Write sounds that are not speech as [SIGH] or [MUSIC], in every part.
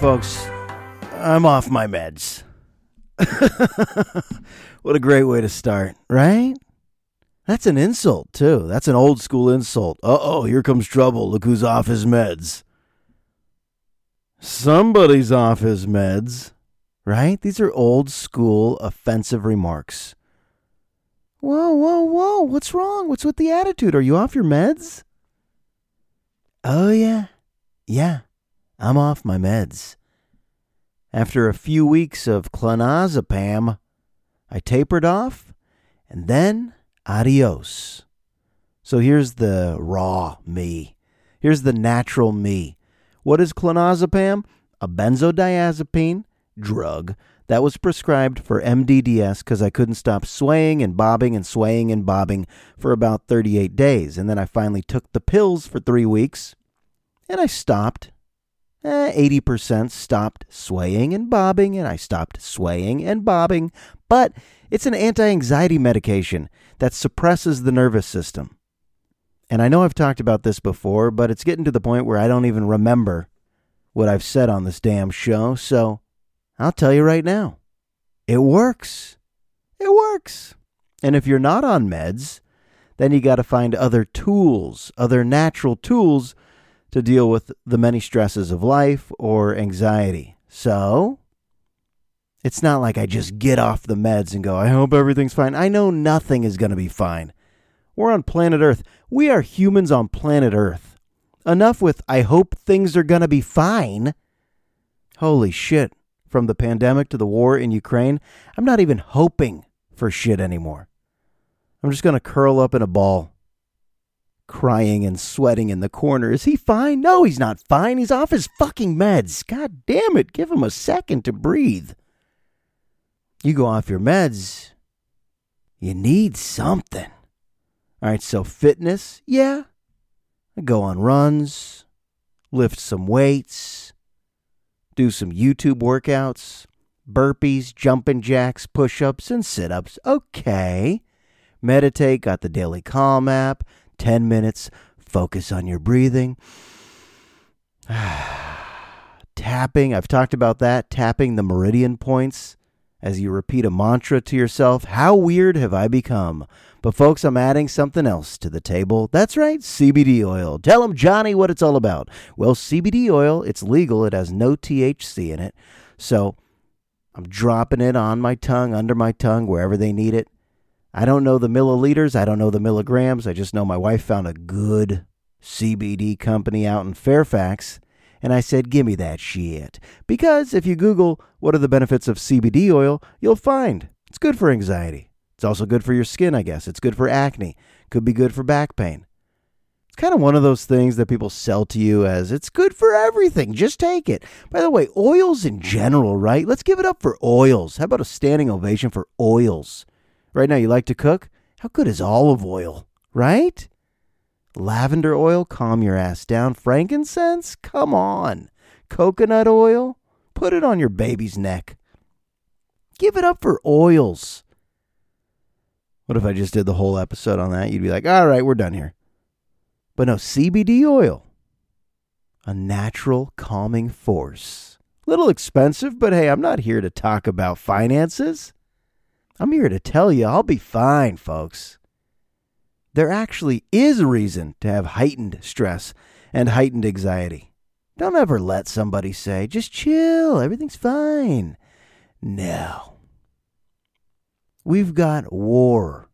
folks, I'm off my meds. [LAUGHS] what a great way to start, right? That's an insult, too. That's an old school insult. Uh oh, here comes trouble. Look who's off his meds. Somebody's off his meds, right? These are old school offensive remarks. Whoa, whoa, whoa. What's wrong? What's with the attitude? Are you off your meds? Oh, yeah. Yeah, I'm off my meds. After a few weeks of clonazepam, I tapered off, and then adios. So here's the raw me. Here's the natural me. What is clonazepam? A benzodiazepine drug that was prescribed for MDDS because I couldn't stop swaying and bobbing and swaying and bobbing for about 38 days. And then I finally took the pills for three weeks and I stopped. Eh, 80% stopped swaying and bobbing, and I stopped swaying and bobbing. But it's an anti anxiety medication that suppresses the nervous system. And I know I've talked about this before, but it's getting to the point where I don't even remember what I've said on this damn show, so I'll tell you right now. It works. It works. And if you're not on meds, then you got to find other tools, other natural tools to deal with the many stresses of life or anxiety. So, it's not like I just get off the meds and go, I hope everything's fine. I know nothing is going to be fine. We're on planet Earth. We are humans on planet Earth. Enough with, I hope things are going to be fine. Holy shit. From the pandemic to the war in Ukraine, I'm not even hoping for shit anymore. I'm just going to curl up in a ball crying and sweating in the corner. Is he fine? No, he's not fine. He's off his fucking meds. God damn it. Give him a second to breathe. You go off your meds, you need something. All right, so fitness, yeah. I go on runs, lift some weights, do some YouTube workouts, burpees, jumping jacks, push ups, and sit ups. Okay. Meditate, got the Daily Calm app. 10 minutes, focus on your breathing. [SIGHS] tapping, I've talked about that, tapping the meridian points as you repeat a mantra to yourself. How weird have I become? But, folks, I'm adding something else to the table. That's right, CBD oil. Tell them, Johnny, what it's all about. Well, CBD oil, it's legal, it has no THC in it. So, I'm dropping it on my tongue, under my tongue, wherever they need it. I don't know the milliliters, I don't know the milligrams. I just know my wife found a good CBD company out in Fairfax, and I said, "Give me that shit." Because if you Google what are the benefits of CBD oil, you'll find it's good for anxiety. It's also good for your skin, I guess. It's good for acne. Could be good for back pain. It's kind of one of those things that people sell to you as it's good for everything. Just take it. By the way, oils in general, right? Let's give it up for oils. How about a standing ovation for oils? Right now, you like to cook? How good is olive oil, right? Lavender oil, calm your ass down. Frankincense, come on. Coconut oil, put it on your baby's neck. Give it up for oils. What if I just did the whole episode on that? You'd be like, all right, we're done here. But no, CBD oil, a natural calming force. Little expensive, but hey, I'm not here to talk about finances. I'm here to tell you I'll be fine, folks. There actually is a reason to have heightened stress and heightened anxiety. Don't ever let somebody say, just chill, everything's fine. No. We've got war.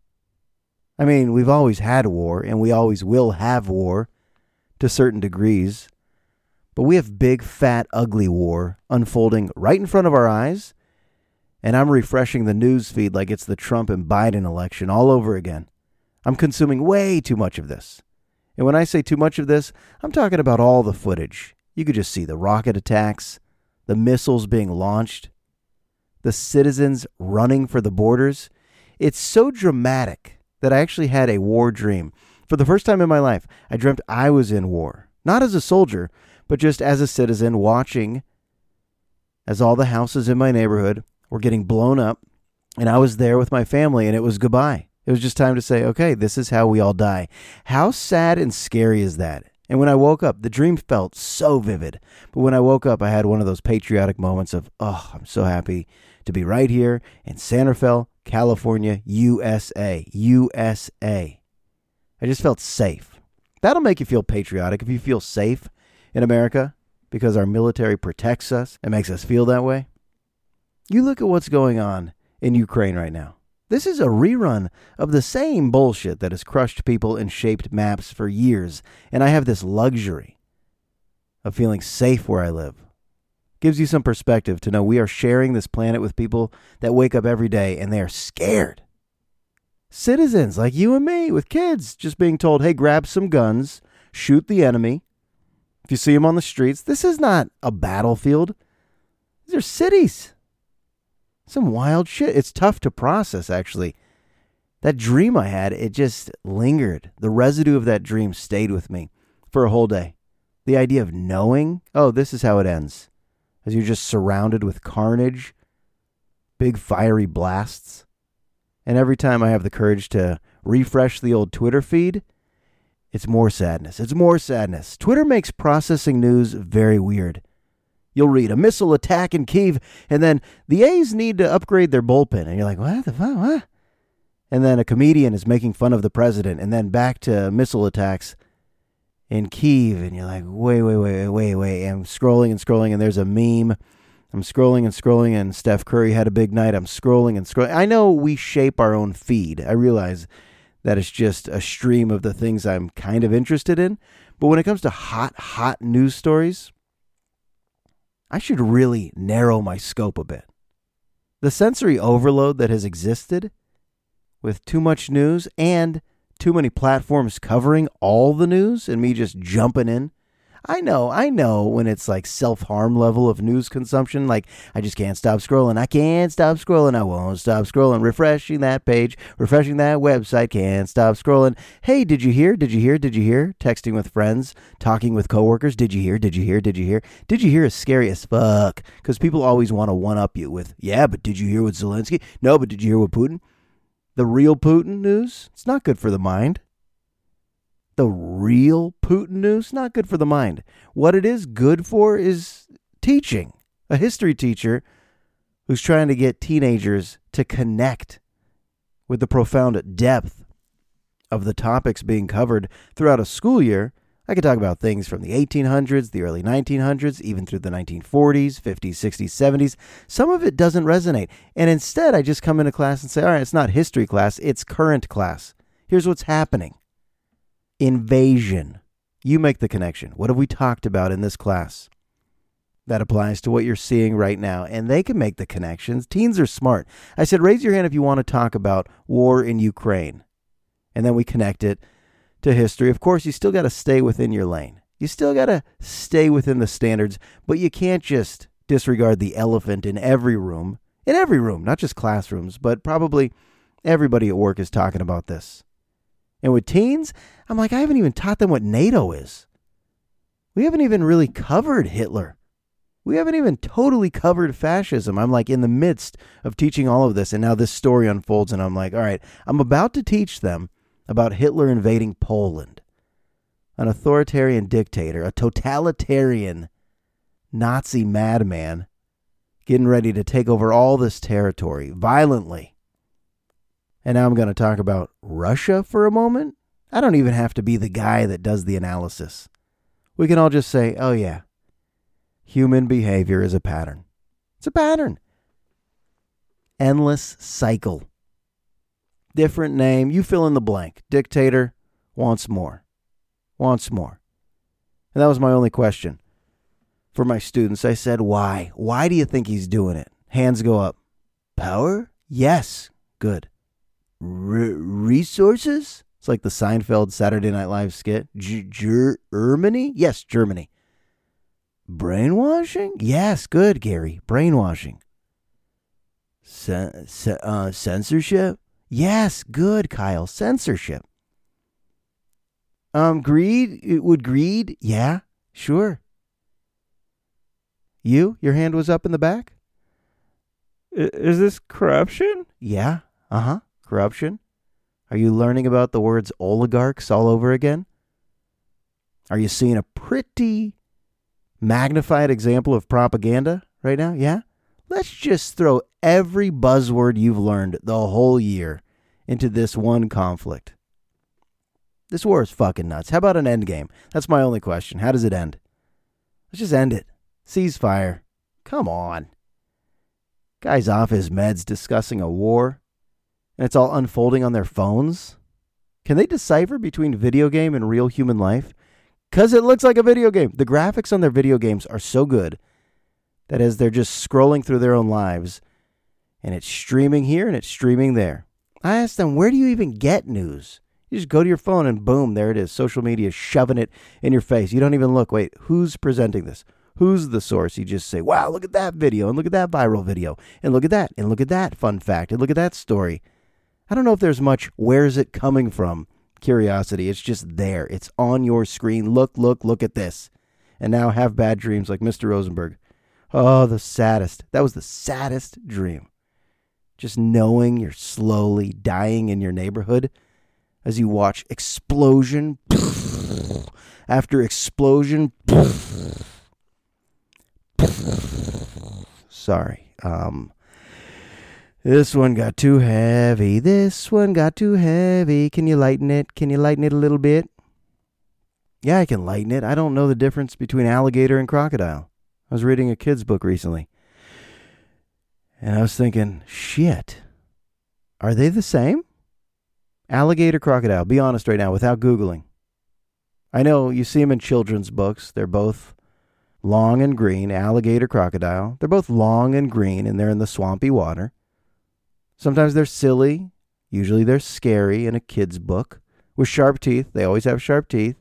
I mean, we've always had war, and we always will have war to certain degrees. But we have big, fat, ugly war unfolding right in front of our eyes and I'm refreshing the news feed like it's the Trump and Biden election all over again. I'm consuming way too much of this. And when I say too much of this, I'm talking about all the footage. You could just see the rocket attacks, the missiles being launched, the citizens running for the borders. It's so dramatic that I actually had a war dream. For the first time in my life, I dreamt I was in war. Not as a soldier, but just as a citizen watching as all the houses in my neighborhood were getting blown up, and I was there with my family, and it was goodbye. It was just time to say, okay, this is how we all die. How sad and scary is that? And when I woke up, the dream felt so vivid. But when I woke up, I had one of those patriotic moments of, oh, I'm so happy to be right here in Santa Fe, California, USA. USA. I just felt safe. That'll make you feel patriotic if you feel safe in America because our military protects us and makes us feel that way. You look at what's going on in Ukraine right now. This is a rerun of the same bullshit that has crushed people and shaped maps for years, and I have this luxury of feeling safe where I live. Gives you some perspective to know we are sharing this planet with people that wake up every day and they are scared. Citizens like you and me with kids just being told, hey, grab some guns, shoot the enemy. If you see them on the streets, this is not a battlefield. These are cities. Some wild shit. It's tough to process, actually. That dream I had, it just lingered. The residue of that dream stayed with me for a whole day. The idea of knowing, oh, this is how it ends. As you're just surrounded with carnage, big fiery blasts. And every time I have the courage to refresh the old Twitter feed, it's more sadness. It's more sadness. Twitter makes processing news very weird. You'll read a missile attack in Kiev, and then the A's need to upgrade their bullpen. And you're like, what the fuck? What? And then a comedian is making fun of the president, and then back to missile attacks in Kiev. And you're like, wait, wait, wait, wait, wait. I'm scrolling and scrolling, and there's a meme. I'm scrolling and scrolling, and Steph Curry had a big night. I'm scrolling and scrolling. I know we shape our own feed. I realize that it's just a stream of the things I'm kind of interested in. But when it comes to hot, hot news stories, I should really narrow my scope a bit. The sensory overload that has existed with too much news and too many platforms covering all the news and me just jumping in I know, I know when it's like self harm level of news consumption, like I just can't stop scrolling. I can't stop scrolling. I won't stop scrolling. Refreshing that page, refreshing that website, can't stop scrolling. Hey, did you hear? Did you hear? Did you hear? Texting with friends, talking with coworkers. Did you hear? Did you hear? Did you hear? Did you hear is scary as fuck because people always want to one up you with, yeah, but did you hear with Zelensky? No, but did you hear with Putin? The real Putin news? It's not good for the mind the real Putin news, not good for the mind. What it is good for is teaching. A history teacher who's trying to get teenagers to connect with the profound depth of the topics being covered throughout a school year. I could talk about things from the 1800s, the early 1900s, even through the 1940s, 50s, 60s, 70s. Some of it doesn't resonate. And instead, I just come into class and say, all right, it's not history class, it's current class. Here's what's happening invasion. You make the connection. What have we talked about in this class? That applies to what you're seeing right now, and they can make the connections. Teens are smart. I said, raise your hand if you want to talk about war in Ukraine. And then we connect it to history. Of course, you still got to stay within your lane. You still got to stay within the standards, but you can't just disregard the elephant in every room. In every room, not just classrooms, but probably everybody at work is talking about this. And with teens, I'm like, I haven't even taught them what NATO is. We haven't even really covered Hitler. We haven't even totally covered fascism. I'm like in the midst of teaching all of this, and now this story unfolds, and I'm like, all right, I'm about to teach them about Hitler invading Poland, an authoritarian dictator, a totalitarian Nazi madman getting ready to take over all this territory violently. And now I'm going to talk about Russia for a moment. I don't even have to be the guy that does the analysis. We can all just say, oh, yeah, human behavior is a pattern. It's a pattern. Endless cycle. Different name. You fill in the blank. Dictator wants more. Wants more. And that was my only question for my students. I said, why? Why do you think he's doing it? Hands go up. Power? Yes. Good resources? It's like the Seinfeld Saturday Night Live skit. Germany? Yes, Germany. Brainwashing? Yes, good, Gary. Brainwashing. Uh, censorship? Yes, good, Kyle. Censorship. Um, greed? Would greed? Yeah, sure. You? Your hand was up in the back? Is this corruption? Yeah. Uh huh. Corruption? Are you learning about the words oligarchs all over again? Are you seeing a pretty magnified example of propaganda right now? Yeah? Let's just throw every buzzword you've learned the whole year into this one conflict. This war is fucking nuts. How about an end game? That's my only question. How does it end? Let's just end it. Ceasefire. Come on. Guy's off his meds discussing a war, and it's all unfolding on their phones. Can they decipher between video game and real human life? Because it looks like a video game. The graphics on their video games are so good that as they're just scrolling through their own lives, and it's streaming here and it's streaming there. I asked them, where do you even get news? You just go to your phone and boom, there it is. Social media shoving it in your face. You don't even look. Wait, who's presenting this? Who's the source? You just say, wow, look at that video and look at that viral video and look at that and look at that fun fact and look at that story. I don't know if there's much where's it coming from curiosity. It's just there. It's on your screen. Look, look, look at this. And now have bad dreams like Mr. Rosenberg. Oh, the saddest. That was the saddest dream. Just knowing you're slowly dying in your neighborhood as you watch explosion [LAUGHS] after explosion. [LAUGHS] Sorry. Um, this one got too heavy. This one got too heavy. Can you lighten it? Can you lighten it a little bit? Yeah, I can lighten it. I don't know the difference between alligator and crocodile. I was reading a kid's book recently. And I was thinking, shit, are they the same? Alligator, crocodile. Be honest right now without Googling. I know you see them in children's books. They're both long and green, alligator, crocodile. They're both long and green and they're in the swampy water. Sometimes they're silly. Usually they're scary in a kid's book. With sharp teeth. They always have sharp teeth.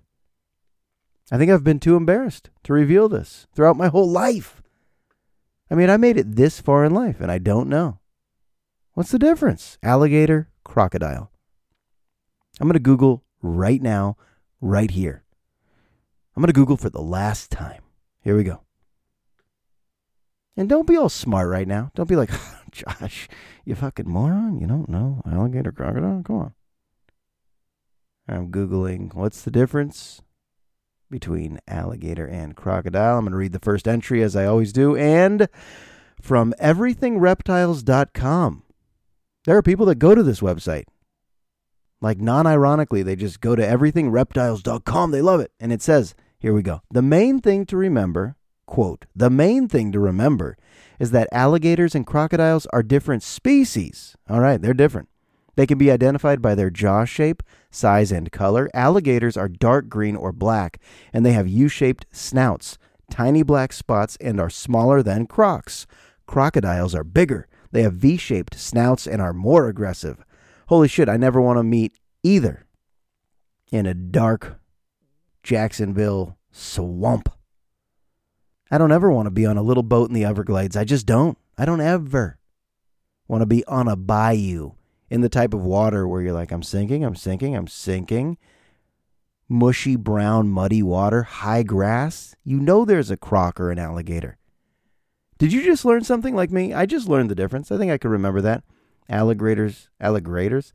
I think I've been too embarrassed to reveal this throughout my whole life. I mean, I made it this far in life and I don't know. What's the difference? Alligator, crocodile. I'm going to Google right now, right here. I'm going to Google for the last time. Here we go. And don't be all smart right now. Don't be like, [LAUGHS] Josh, you fucking moron. You don't know alligator, crocodile? Come on. I'm Googling what's the difference between alligator and crocodile. I'm going to read the first entry as I always do. And from everythingreptiles.com. There are people that go to this website. Like non ironically, they just go to everythingreptiles.com. They love it. And it says, here we go. The main thing to remember, quote, the main thing to remember is that alligators and crocodiles are different species. All right, they're different. They can be identified by their jaw shape, size, and color. Alligators are dark green or black, and they have U shaped snouts, tiny black spots, and are smaller than crocs. Crocodiles are bigger. They have V shaped snouts and are more aggressive. Holy shit, I never want to meet either in a dark Jacksonville swamp. I don't ever want to be on a little boat in the Everglades. I just don't. I don't ever want to be on a bayou in the type of water where you're like, I'm sinking, I'm sinking, I'm sinking. Mushy, brown, muddy water, high grass. You know there's a croc or an alligator. Did you just learn something like me? I just learned the difference. I think I could remember that. Alligators, alligators,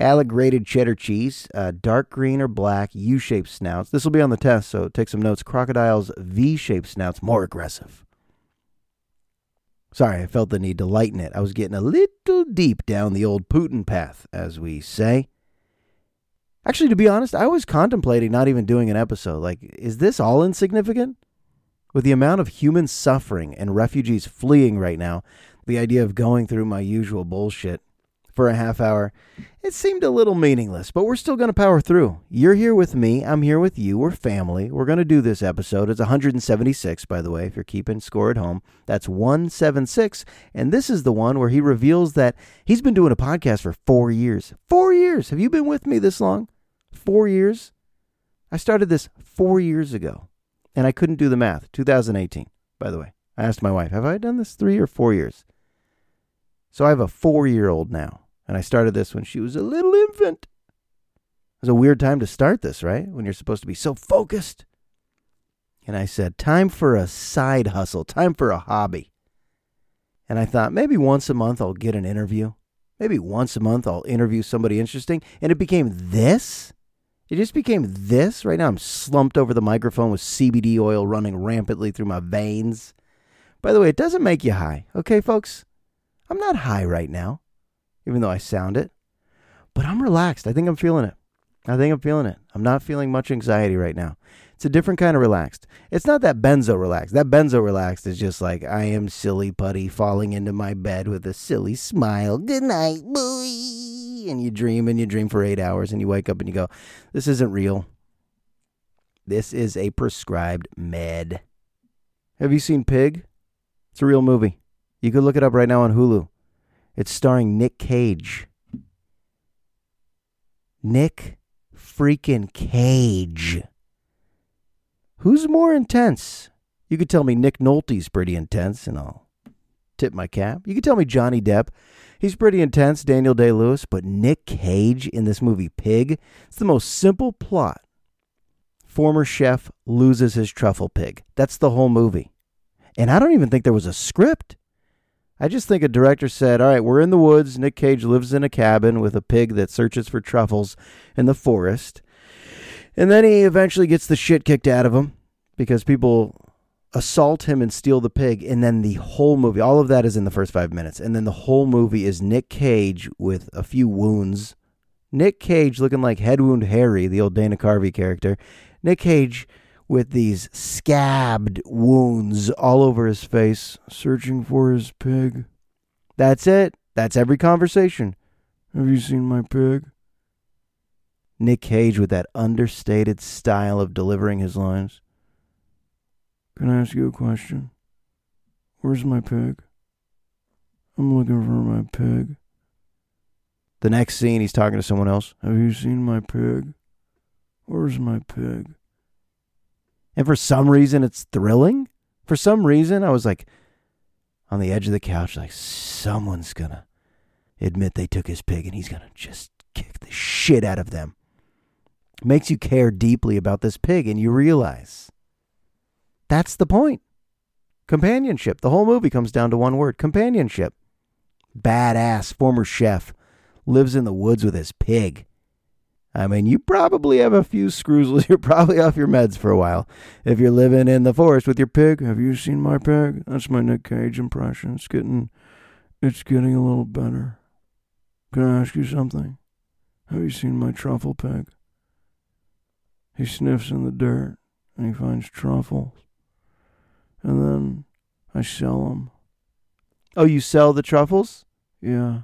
alligated cheddar cheese, uh, dark green or black, U-shaped snouts. This will be on the test, so take some notes. Crocodiles, V-shaped snouts, more aggressive. Sorry, I felt the need to lighten it. I was getting a little deep down the old Putin path, as we say. Actually, to be honest, I was contemplating not even doing an episode. Like, is this all insignificant? With the amount of human suffering and refugees fleeing right now, the idea of going through my usual bullshit for a half hour, it seemed a little meaningless, but we're still going to power through. You're here with me. I'm here with you. We're family. We're going to do this episode. It's 176, by the way, if you're keeping score at home. That's 176. And this is the one where he reveals that he's been doing a podcast for four years. Four years. Have you been with me this long? Four years? I started this four years ago, and I couldn't do the math. 2018, by the way. I asked my wife, have I done this three or four years? So I have a four year old now, and I started this when she was a little infant. It was a weird time to start this, right? When you're supposed to be so focused. And I said, time for a side hustle, time for a hobby. And I thought maybe once a month I'll get an interview. Maybe once a month I'll interview somebody interesting. And it became this. It just became this. Right now, I'm slumped over the microphone with CBD oil running rampantly through my veins. By the way, it doesn't make you high, okay, folks? I'm not high right now, even though I sound it, but I'm relaxed. I think I'm feeling it. I think I'm feeling it. I'm not feeling much anxiety right now. It's a different kind of relaxed. It's not that benzo relaxed. That benzo relaxed is just like I am silly putty falling into my bed with a silly smile. Good night, boy. And you dream and you dream for eight hours and you wake up and you go, This isn't real. This is a prescribed med. Have you seen Pig? It's a real movie. You could look it up right now on Hulu. It's starring Nick Cage. Nick freaking Cage. Who's more intense? You could tell me Nick Nolte's pretty intense, and I'll tip my cap. You could tell me Johnny Depp. He's pretty intense, Daniel Day Lewis, but Nick Cage in this movie Pig, it's the most simple plot. Former chef loses his truffle pig. That's the whole movie. And I don't even think there was a script. I just think a director said, All right, we're in the woods. Nick Cage lives in a cabin with a pig that searches for truffles in the forest. And then he eventually gets the shit kicked out of him because people assault him and steal the pig. And then the whole movie, all of that is in the first five minutes. And then the whole movie is Nick Cage with a few wounds. Nick Cage looking like Head Wound Harry, the old Dana Carvey character. Nick Cage with these scabbed wounds all over his face, searching for his pig. That's it. That's every conversation. Have you seen my pig? Nick Cage with that understated style of delivering his lines. Can I ask you a question? Where's my pig? I'm looking for my pig. The next scene, he's talking to someone else. Have you seen my pig? Where's my pig? And for some reason, it's thrilling. For some reason, I was like on the edge of the couch, like, someone's gonna admit they took his pig and he's gonna just kick the shit out of them. Makes you care deeply about this pig, and you realize that's the point. Companionship. The whole movie comes down to one word companionship. Badass former chef lives in the woods with his pig. I mean, you probably have a few screws. You're [LAUGHS] probably off your meds for a while. If you're living in the forest with your pig, have you seen my pig? That's my Nick Cage impression. It's getting, it's getting a little better. Can I ask you something? Have you seen my truffle pig? He sniffs in the dirt and he finds truffles, and then I sell them. Oh, you sell the truffles? Yeah.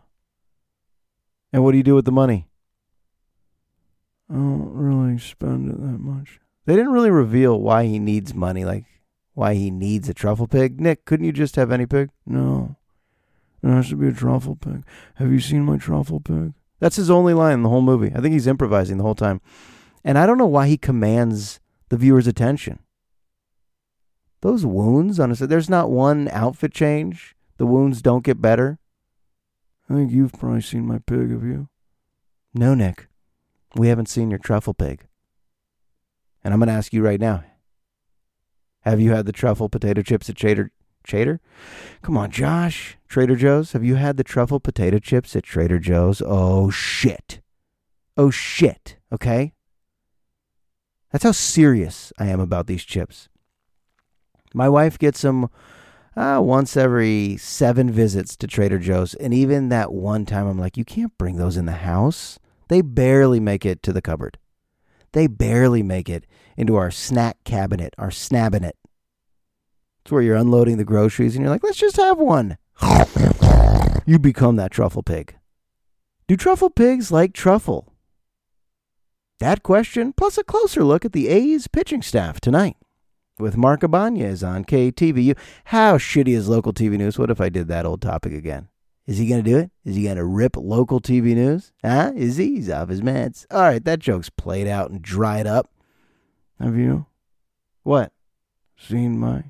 And what do you do with the money? I don't really spend it that much. They didn't really reveal why he needs money, like why he needs a truffle pig. Nick, couldn't you just have any pig? No. It has to be a truffle pig. Have you seen my truffle pig? That's his only line in the whole movie. I think he's improvising the whole time. And I don't know why he commands the viewer's attention. Those wounds, honestly, there's not one outfit change. The wounds don't get better. I think you've probably seen my pig, have you? No, Nick. We haven't seen your truffle pig. And I'm going to ask you right now Have you had the truffle potato chips at Trader Trader? Come on, Josh. Trader Joe's? Have you had the truffle potato chips at Trader Joe's? Oh, shit. Oh, shit. Okay? That's how serious I am about these chips. My wife gets them uh, once every seven visits to Trader Joe's. And even that one time, I'm like, you can't bring those in the house. They barely make it to the cupboard. They barely make it into our snack cabinet, our snabinet. It's where you're unloading the groceries and you're like, let's just have one. [LAUGHS] you become that truffle pig. Do truffle pigs like truffle? That question, plus a closer look at the A's pitching staff tonight with Mark Ibanez on KTVU. How shitty is local TV news? What if I did that old topic again? Is he going to do it? Is he going to rip local TV news? Huh? Is he? He's off his meds. All right, that joke's played out and dried up. Have you? What? Seen my.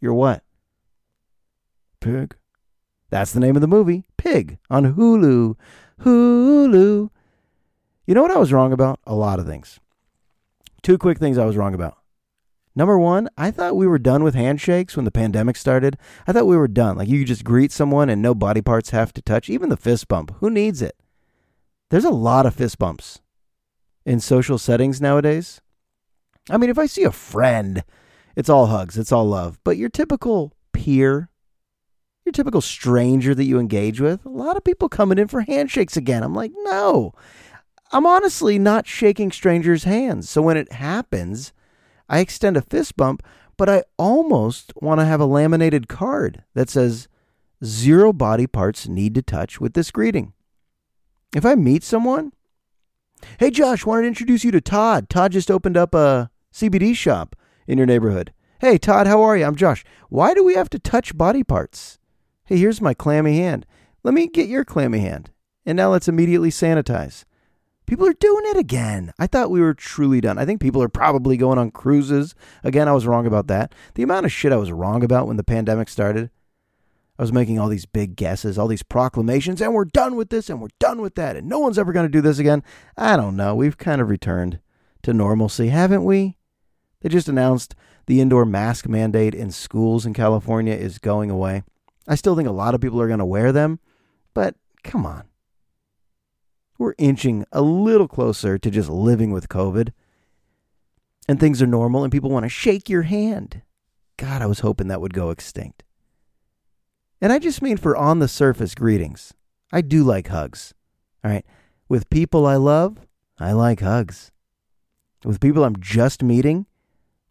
Your what? Pig. That's the name of the movie. Pig on Hulu. Hulu. You know what I was wrong about? A lot of things. Two quick things I was wrong about. Number one, I thought we were done with handshakes when the pandemic started. I thought we were done. Like you could just greet someone and no body parts have to touch, even the fist bump. Who needs it? There's a lot of fist bumps. in social settings nowadays. I mean, if I see a friend, it's all hugs, it's all love. But your typical peer, your typical stranger that you engage with, a lot of people coming in for handshakes again. I'm like, no. I'm honestly not shaking strangers' hands. So when it happens, I extend a fist bump, but I almost want to have a laminated card that says, Zero body parts need to touch with this greeting. If I meet someone, hey Josh, wanted to introduce you to Todd. Todd just opened up a CBD shop in your neighborhood. Hey Todd, how are you? I'm Josh. Why do we have to touch body parts? Hey, here's my clammy hand. Let me get your clammy hand. And now let's immediately sanitize. People are doing it again. I thought we were truly done. I think people are probably going on cruises. Again, I was wrong about that. The amount of shit I was wrong about when the pandemic started. I was making all these big guesses, all these proclamations, and we're done with this and we're done with that, and no one's ever going to do this again. I don't know. We've kind of returned to normalcy, haven't we? They just announced the indoor mask mandate in schools in California is going away. I still think a lot of people are going to wear them, but come on. We're inching a little closer to just living with COVID. And things are normal, and people want to shake your hand. God, I was hoping that would go extinct. And I just mean for on the surface greetings. I do like hugs. All right. With people I love, I like hugs. With people I'm just meeting,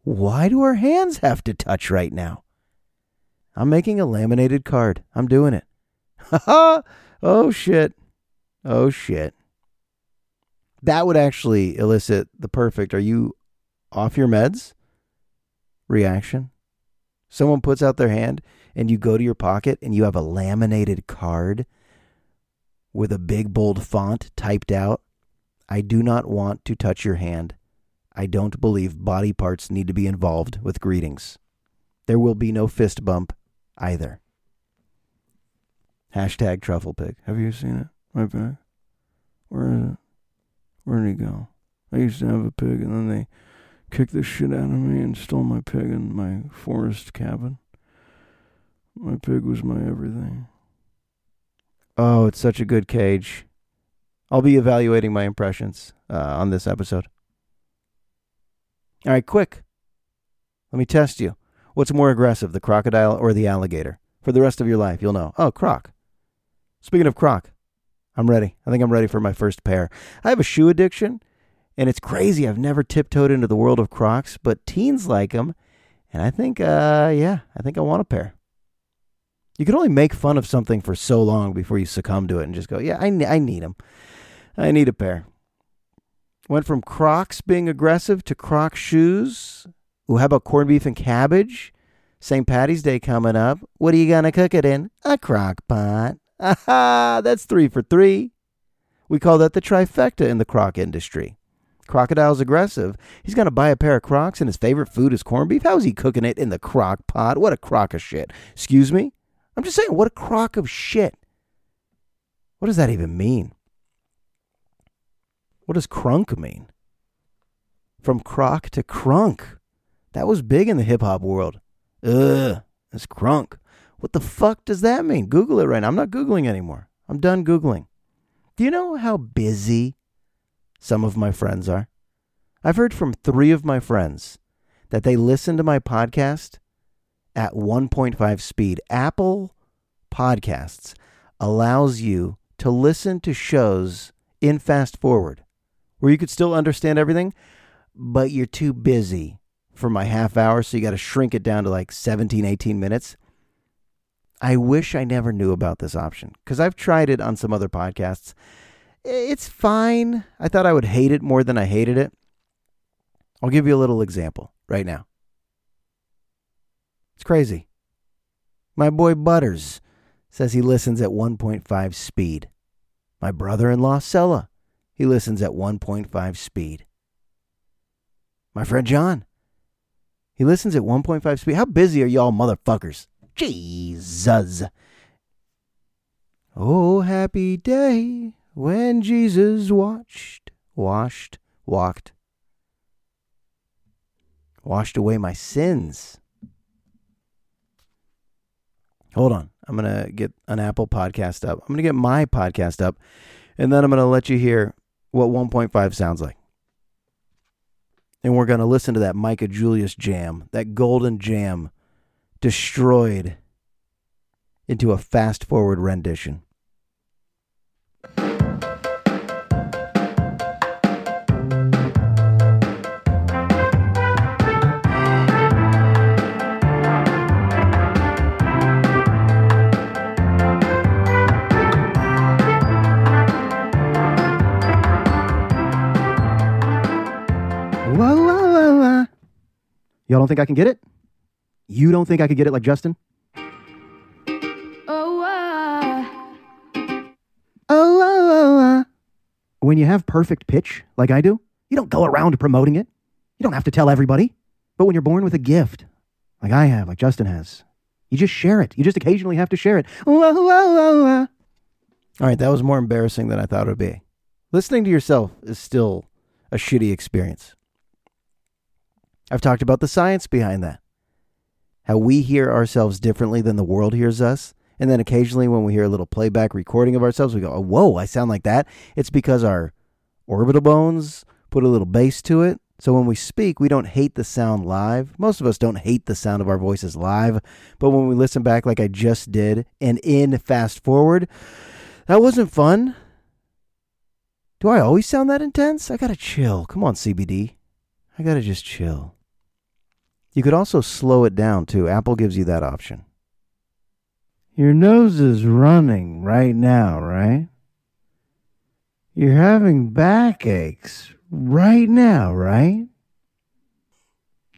why do our hands have to touch right now? I'm making a laminated card. I'm doing it. [LAUGHS] Ha ha! Oh shit. Oh shit. That would actually elicit the perfect, are you off your meds? Reaction. Someone puts out their hand and you go to your pocket and you have a laminated card with a big bold font typed out. I do not want to touch your hand. I don't believe body parts need to be involved with greetings. There will be no fist bump either. Hashtag truffle pig. Have you seen it? Pig? Where is it? Where did he go? I used to have a pig and then they kicked the shit out of me and stole my pig in my forest cabin. My pig was my everything. Oh, it's such a good cage. I'll be evaluating my impressions uh, on this episode. All right, quick. Let me test you. What's more aggressive, the crocodile or the alligator? For the rest of your life, you'll know. Oh, croc. Speaking of croc, I'm ready. I think I'm ready for my first pair. I have a shoe addiction, and it's crazy. I've never tiptoed into the world of crocs, but teens like them, and I think, uh, yeah, I think I want a pair. You can only make fun of something for so long before you succumb to it and just go, yeah, I, I need them. I need a pair. Went from Crocs being aggressive to Croc shoes. Ooh, how about corned beef and cabbage? St. Patty's Day coming up. What are you going to cook it in? A crock pot. Aha, that's three for three. We call that the trifecta in the croc industry. Crocodile's aggressive. He's going to buy a pair of crocs and his favorite food is corned beef. How's he cooking it in the crock pot? What a crock of shit. Excuse me? I'm just saying, what a crock of shit. What does that even mean? What does crunk mean? From croc to crunk. That was big in the hip hop world. Ugh, it's crunk. What the fuck does that mean? Google it right now. I'm not Googling anymore. I'm done Googling. Do you know how busy some of my friends are? I've heard from three of my friends that they listen to my podcast at 1.5 speed. Apple Podcasts allows you to listen to shows in fast forward where you could still understand everything, but you're too busy for my half hour, so you got to shrink it down to like 17, 18 minutes. I wish I never knew about this option because I've tried it on some other podcasts. It's fine. I thought I would hate it more than I hated it. I'll give you a little example right now. It's crazy. My boy Butters says he listens at 1.5 speed. My brother in law, Sella, he listens at 1.5 speed. My friend John, he listens at 1.5 speed. How busy are y'all motherfuckers? Jesus. Oh, happy day when Jesus watched, washed, walked, washed away my sins. Hold on. I'm going to get an Apple podcast up. I'm going to get my podcast up, and then I'm going to let you hear what 1.5 sounds like. And we're going to listen to that Micah Julius jam, that golden jam, destroyed into a fast forward rendition. Y'all don't think I can get it? You don't think I could get it like Justin? Oh, uh, Oh, oh, oh, oh. When you have perfect pitch, like I do, you don't go around promoting it. You don't have to tell everybody. But when you're born with a gift, like I have, like Justin has, you just share it. You just occasionally have to share it. Whoa, whoa, whoa, whoa. All right, that was more embarrassing than I thought it would be. Listening to yourself is still a shitty experience. I've talked about the science behind that. How we hear ourselves differently than the world hears us. And then occasionally, when we hear a little playback recording of ourselves, we go, oh, Whoa, I sound like that. It's because our orbital bones put a little bass to it. So when we speak, we don't hate the sound live. Most of us don't hate the sound of our voices live. But when we listen back, like I just did, and in fast forward, that wasn't fun. Do I always sound that intense? I gotta chill. Come on, CBD. I gotta just chill. You could also slow it down too. Apple gives you that option. Your nose is running right now, right? You're having backaches right now, right?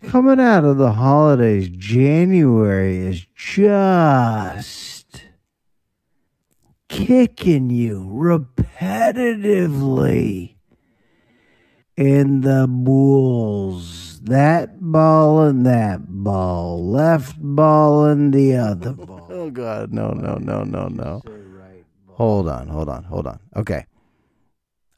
Coming out of the holidays, January is just kicking you repetitively in the bulls. That ball and that ball. Left ball and the other [LAUGHS] ball. Oh, God. No, no, no, no, no. Hold on, hold on, hold on. Okay.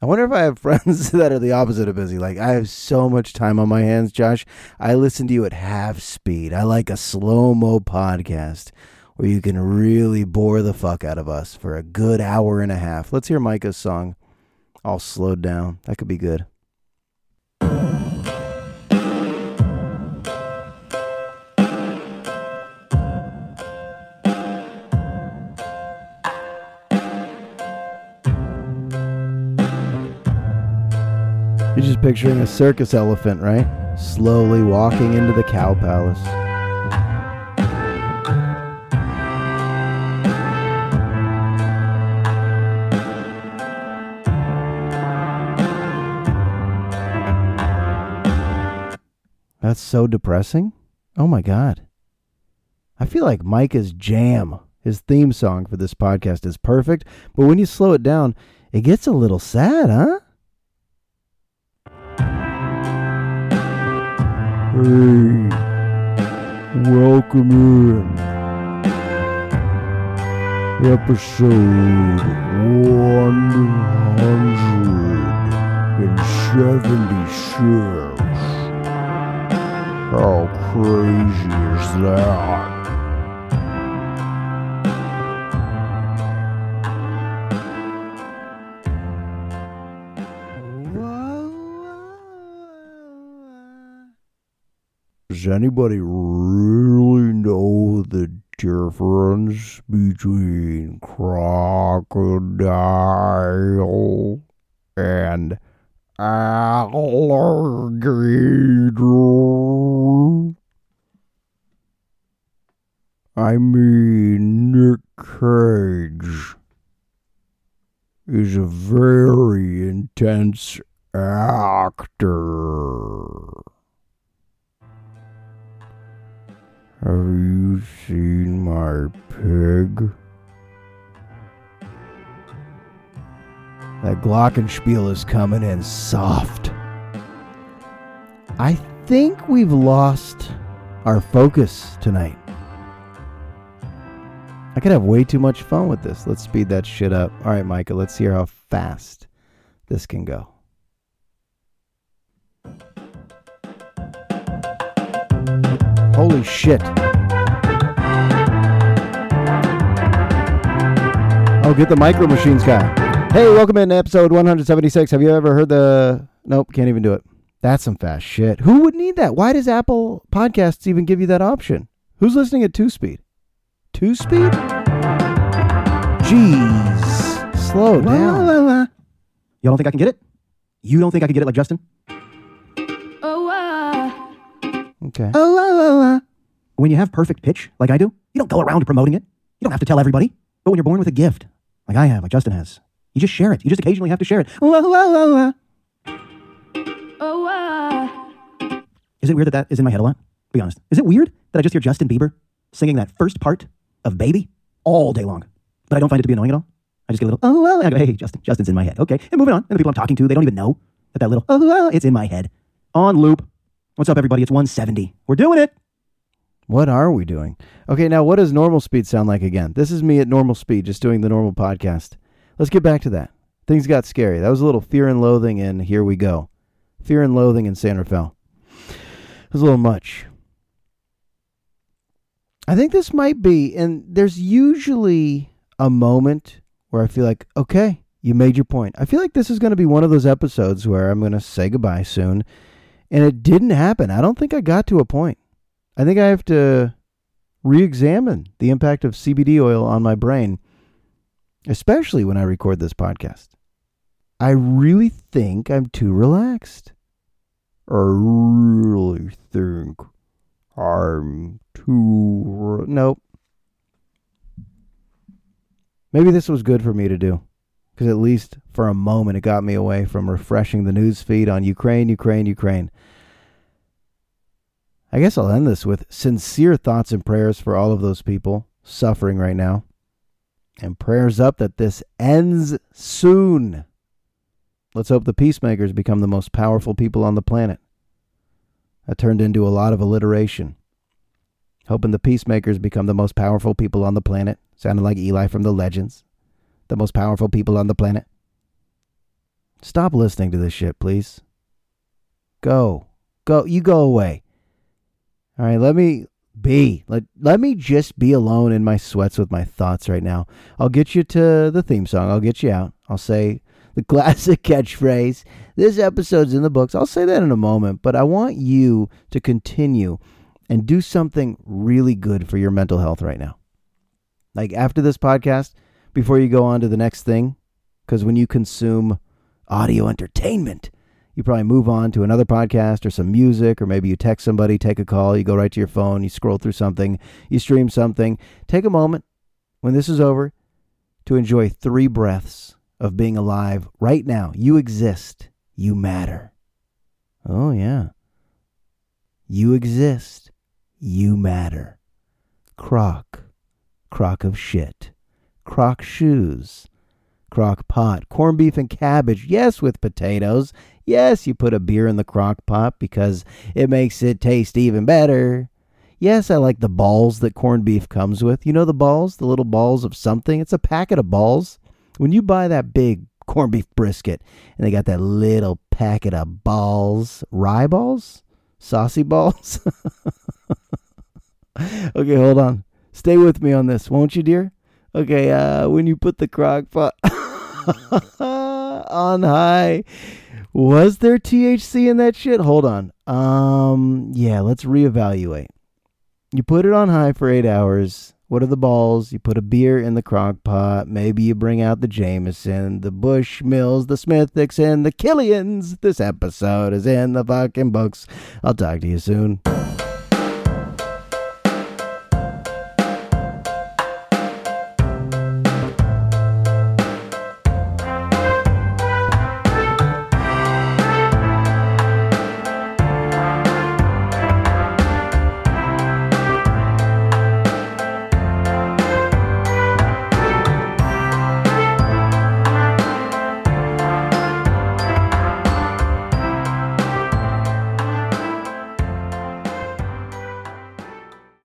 I wonder if I have [LAUGHS] friends that are the opposite of busy. Like, I have so much time on my hands, Josh. I listen to you at half speed. I like a slow mo podcast where you can really bore the fuck out of us for a good hour and a half. Let's hear Micah's song. All slowed down. That could be good. You're just picturing a circus elephant, right? Slowly walking into the cow palace. That's so depressing. Oh my God. I feel like Micah's jam, his theme song for this podcast, is perfect, but when you slow it down, it gets a little sad, huh? Hey, welcome in. Episode 176. How crazy is that? Does anybody really know the difference between crocodile and alligator? I mean, Nick Cage is a very intense actor. Have you seen my pig? That Glockenspiel is coming in soft. I think we've lost our focus tonight. I could have way too much fun with this. Let's speed that shit up. All right, Micah, let's hear how fast this can go. Holy shit. Oh, get the micro machines guy. Hey, welcome in to episode 176. Have you ever heard the. Nope, can't even do it. That's some fast shit. Who would need that? Why does Apple Podcasts even give you that option? Who's listening at two speed? Two speed? Jeez. Slow down. Y'all don't think I can get it? You don't think I can get it like Justin? Oh, uh. Okay. When you have perfect pitch, like I do, you don't go around promoting it. You don't have to tell everybody. But when you're born with a gift, like I have, like Justin has, you just share it. You just occasionally have to share it. Oh, uh. Is it weird that that is in my head a lot? Be honest. Is it weird that I just hear Justin Bieber singing that first part of Baby all day long? But I don't find it to be annoying at all. I just get a little, oh, well, and I go, hey, Justin, Justin's in my head. Okay, and moving on. And the people I'm talking to, they don't even know that that little, oh, well, it's in my head. On loop. What's up, everybody? It's 170. We're doing it. What are we doing? Okay, now what does normal speed sound like again? This is me at normal speed, just doing the normal podcast. Let's get back to that. Things got scary. That was a little fear and loathing, and here we go. Fear and loathing in San Rafael. It was a little much. I think this might be, and there's usually a moment where I feel like, okay, you made your point. I feel like this is going to be one of those episodes where I'm going to say goodbye soon. And it didn't happen. I don't think I got to a point. I think I have to re examine the impact of CBD oil on my brain, especially when I record this podcast. I really think I'm too relaxed. I really think I'm too. Re- nope. Maybe this was good for me to do. Because at least for a moment it got me away from refreshing the news feed on Ukraine, Ukraine, Ukraine. I guess I'll end this with sincere thoughts and prayers for all of those people suffering right now. And prayers up that this ends soon. Let's hope the peacemakers become the most powerful people on the planet. That turned into a lot of alliteration. Hoping the peacemakers become the most powerful people on the planet. Sounded like Eli from the Legends. The most powerful people on the planet. Stop listening to this shit, please. Go. Go. You go away. All right, let me be. Let, let me just be alone in my sweats with my thoughts right now. I'll get you to the theme song. I'll get you out. I'll say the [LAUGHS] classic catchphrase. This episode's in the books. I'll say that in a moment, but I want you to continue and do something really good for your mental health right now. Like after this podcast, before you go on to the next thing, because when you consume audio entertainment, you probably move on to another podcast or some music, or maybe you text somebody, take a call, you go right to your phone, you scroll through something, you stream something. Take a moment when this is over to enjoy three breaths of being alive right now. You exist, you matter. Oh, yeah. You exist, you matter. Croc, crock of shit, croc shoes, crock pot, corned beef and cabbage, yes, with potatoes. Yes, you put a beer in the crock pot because it makes it taste even better. Yes, I like the balls that corned beef comes with. You know the balls? The little balls of something? It's a packet of balls. When you buy that big corned beef brisket and they got that little packet of balls, rye balls? Saucy balls? [LAUGHS] okay, hold on. Stay with me on this, won't you, dear? Okay, uh, when you put the crock pot [LAUGHS] on high, was there THC in that shit? Hold on. Um, yeah, let's reevaluate. You put it on high for eight hours. What are the balls? You put a beer in the crock pot. Maybe you bring out the Jameson, the Bushmills, the Smithwicks, and the Killians. This episode is in the fucking books. I'll talk to you soon.